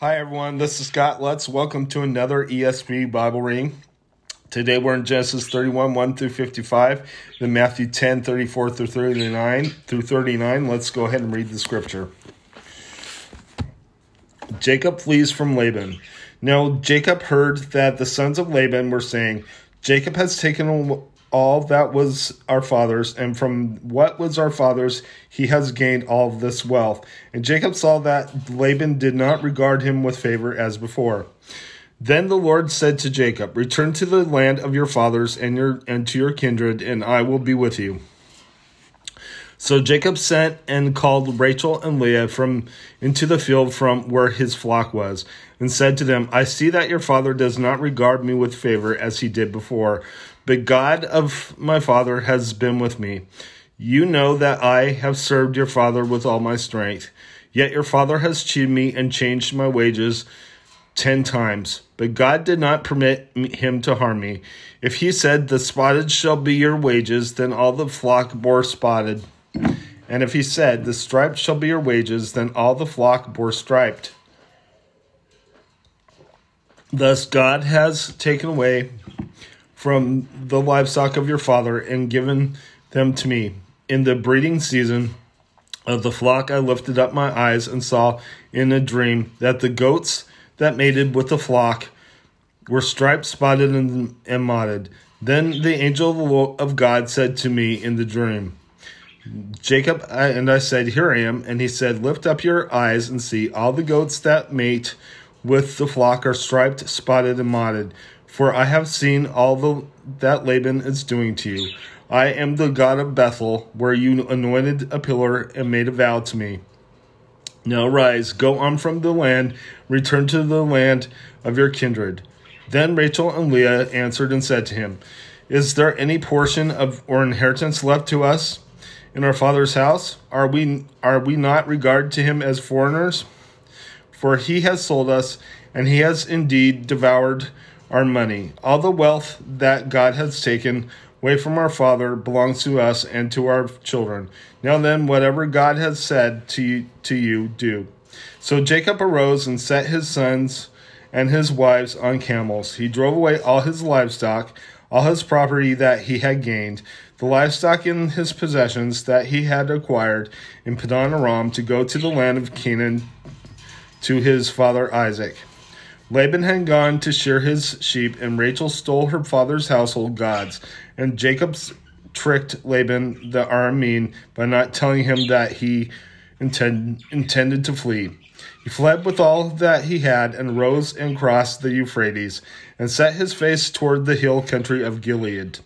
Hi, everyone. This is Scott Lutz. Welcome to another ESV Bible reading. Today we're in Genesis 31, 1 through 55, then Matthew 10, 34 through 39 through 39. Let's go ahead and read the scripture. Jacob flees from Laban. Now Jacob heard that the sons of Laban were saying, Jacob has taken all that was our father's, and from what was our father's, he has gained all this wealth. And Jacob saw that Laban did not regard him with favor as before. Then the Lord said to Jacob, Return to the land of your fathers and your and to your kindred, and I will be with you. So Jacob sent and called Rachel and Leah from into the field from where his flock was, and said to them, I see that your father does not regard me with favor as he did before, but God of my father has been with me. You know that I have served your father with all my strength. Yet your father has cheated me and changed my wages ten times. But God did not permit him to harm me. If he said, The spotted shall be your wages, then all the flock bore spotted. And if he said, The striped shall be your wages, then all the flock bore striped. Thus God has taken away from the livestock of your father and given them to me. In the breeding season of the flock, I lifted up my eyes and saw in a dream that the goats that mated with the flock were striped, spotted, and, and. Then the angel of God said to me in the dream, Jacob, and I said, Here I am. And he said, Lift up your eyes and see. All the goats that mate with the flock are striped, spotted, and mottled. For I have seen all the, that Laban is doing to you. I am the God of Bethel, where you anointed a pillar and made a vow to me. Now rise, go on from the land, return to the land of your kindred. Then Rachel and Leah answered and said to him, Is there any portion of or inheritance left to us in our father's house? Are we are we not regarded to him as foreigners? For he has sold us, and he has indeed devoured our money. All the wealth that God has taken away from our Father belongs to us and to our children. Now then, whatever God has said to you, to you, do. So Jacob arose and set his sons and his wives on camels. He drove away all his livestock, all his property that he had gained, the livestock in his possessions that he had acquired in Padan Aram to go to the land of Canaan to his father Isaac. Laban had gone to shear his sheep, and Rachel stole her father's household gods. And Jacob tricked Laban the Aramean by not telling him that he intend, intended to flee. He fled with all that he had and rose and crossed the Euphrates and set his face toward the hill country of Gilead.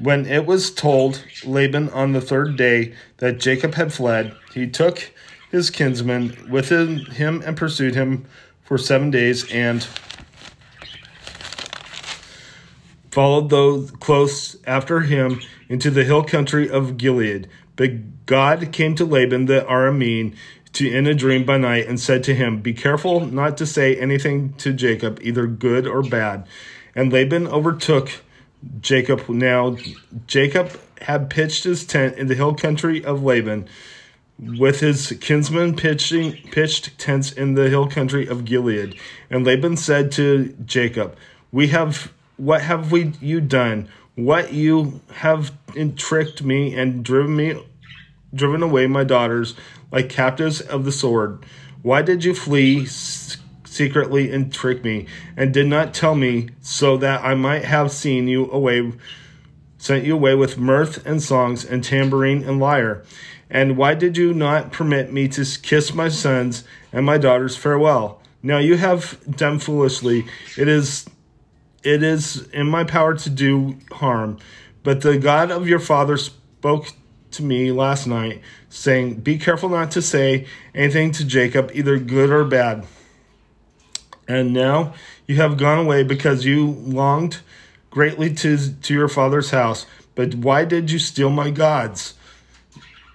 When it was told Laban on the third day that Jacob had fled, he took his kinsman with him and pursued him for seven days and followed those close after him into the hill country of Gilead. But God came to Laban the Aramean to in a dream by night and said to him, Be careful not to say anything to Jacob, either good or bad. And Laban overtook Jacob. Now Jacob had pitched his tent in the hill country of Laban with his kinsmen pitching pitched tents in the hill country of Gilead. And Laban said to Jacob, We have what have we you done? What you have tricked me and driven me driven away my daughters like captives of the sword. Why did you flee secretly and trick me, and did not tell me, so that I might have seen you away sent you away with mirth and songs and tambourine and lyre? And why did you not permit me to kiss my sons and my daughters farewell? Now you have done foolishly. It is it is in my power to do harm. But the God of your father spoke to me last night, saying, Be careful not to say anything to Jacob, either good or bad. And now you have gone away because you longed greatly to, to your father's house. But why did you steal my gods?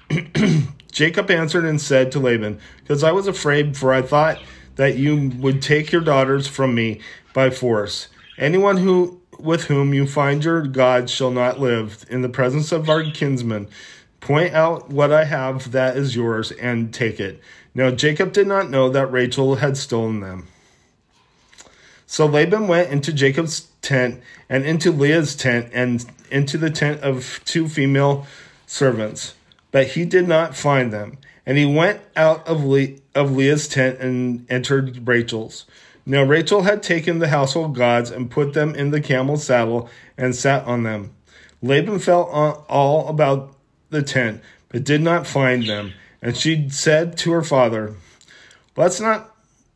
Jacob answered and said to Laban, Because I was afraid, for I thought that you would take your daughters from me by force. Anyone who with whom you find your God shall not live in the presence of our kinsmen. Point out what I have that is yours and take it. Now Jacob did not know that Rachel had stolen them. So Laban went into Jacob's tent and into Leah's tent and into the tent of two female servants, but he did not find them. And he went out of, Le- of Leah's tent and entered Rachel's. Now Rachel had taken the household gods and put them in the camel's saddle and sat on them. Laban felt all about the tent, but did not find them. And she said to her father, Let's not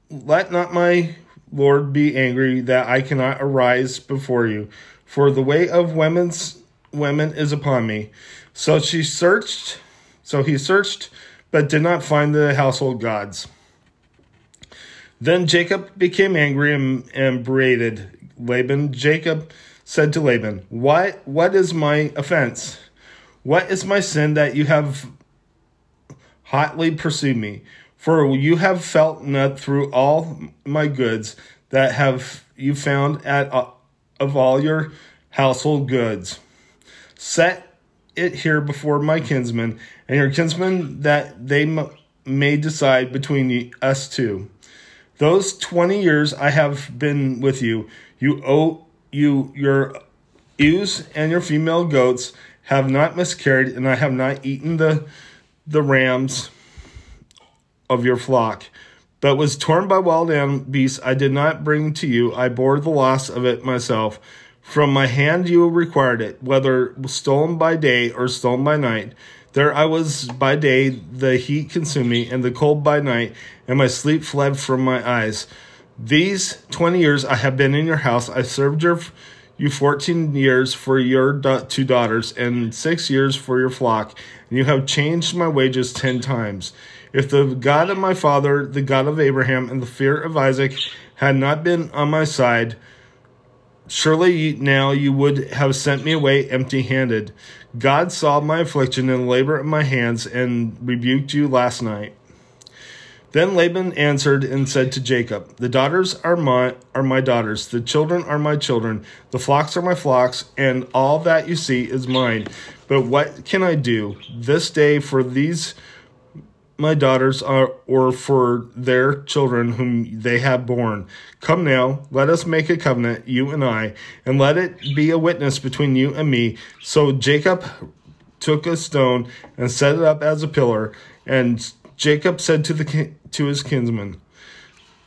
let not my Lord be angry that I cannot arise before you, for the way of women's women is upon me. So she searched so he searched, but did not find the household gods. Then Jacob became angry and, and berated Laban. Jacob said to Laban, What what is my offense? What is my sin that you have hotly pursued me? For you have felt not through all my goods that have you found at of all your household goods. Set it here before my kinsmen and your kinsmen that they m- may decide between us two. Those 20 years I have been with you, you owe you your ewes and your female goats have not miscarried, and I have not eaten the the rams of your flock, but was torn by wild beasts. I did not bring to you. I bore the loss of it myself. From my hand you required it, whether stolen by day or stolen by night. There I was by day, the heat consumed me, and the cold by night, and my sleep fled from my eyes. These twenty years I have been in your house. I served your, you fourteen years for your two daughters, and six years for your flock, and you have changed my wages ten times. If the God of my father, the God of Abraham, and the fear of Isaac had not been on my side, surely now you would have sent me away empty handed. God saw my affliction and labor of my hands and rebuked you last night. Then Laban answered and said to Jacob, The daughters are my, are my daughters, the children are my children, the flocks are my flocks, and all that you see is mine. But what can I do this day for these my daughters are, or for their children whom they have born. Come now, let us make a covenant, you and I, and let it be a witness between you and me. So Jacob took a stone and set it up as a pillar, and Jacob said to the to his kinsmen,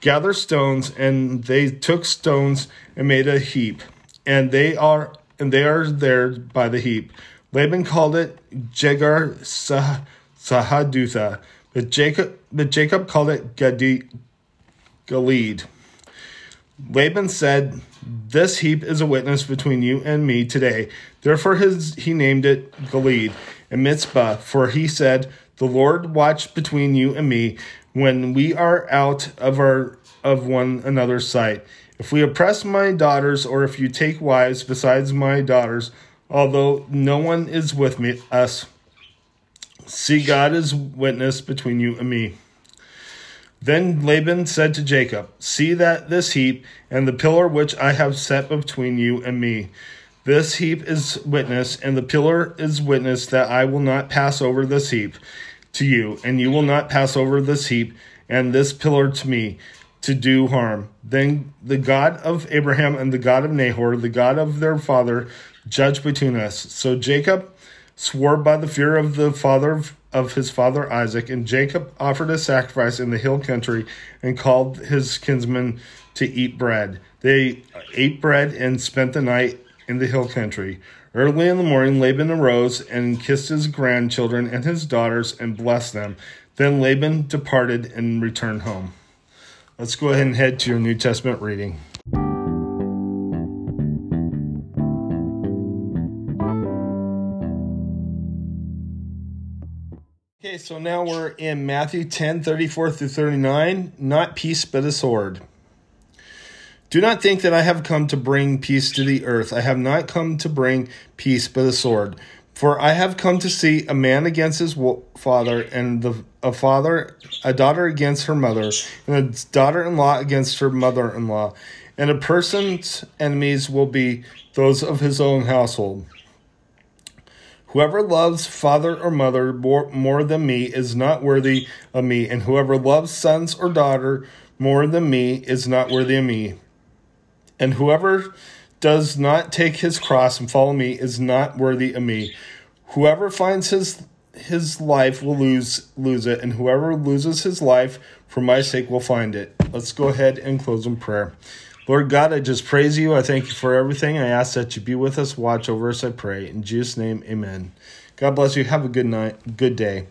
"Gather stones." And they took stones and made a heap, and they are and they are there by the heap. Laban called it Jegar Sah, Sahadutha but Jacob, but Jacob called it Gadi, Galeed. Laban said, This heap is a witness between you and me today. Therefore his, he named it Galeed and Mizpah, for he said, The Lord watch between you and me when we are out of our of one another's sight. If we oppress my daughters, or if you take wives besides my daughters, although no one is with me us, See, God is witness between you and me. Then Laban said to Jacob, See that this heap and the pillar which I have set between you and me. This heap is witness, and the pillar is witness that I will not pass over this heap to you, and you will not pass over this heap and this pillar to me to do harm. Then the God of Abraham and the God of Nahor, the God of their father, judge between us. So Jacob swore by the fear of the father of, of his father Isaac, and Jacob offered a sacrifice in the hill country and called his kinsmen to eat bread. They ate bread and spent the night in the hill country. Early in the morning, Laban arose and kissed his grandchildren and his daughters and blessed them. Then Laban departed and returned home. Let's go ahead and head to your New Testament reading. So now we're in Matthew 10 34 through 39. Not peace, but a sword. Do not think that I have come to bring peace to the earth. I have not come to bring peace, but a sword. For I have come to see a man against his father, and the, a father, a daughter against her mother, and a daughter-in-law against her mother-in-law, and a person's enemies will be those of his own household. Whoever loves father or mother more, more than me is not worthy of me, and whoever loves sons or daughter more than me is not worthy of me. And whoever does not take his cross and follow me is not worthy of me. Whoever finds his his life will lose lose it, and whoever loses his life for my sake will find it. Let's go ahead and close in prayer. Lord God, I just praise you. I thank you for everything. I ask that you be with us, watch over us, I pray. In Jesus' name, amen. God bless you. Have a good night, good day.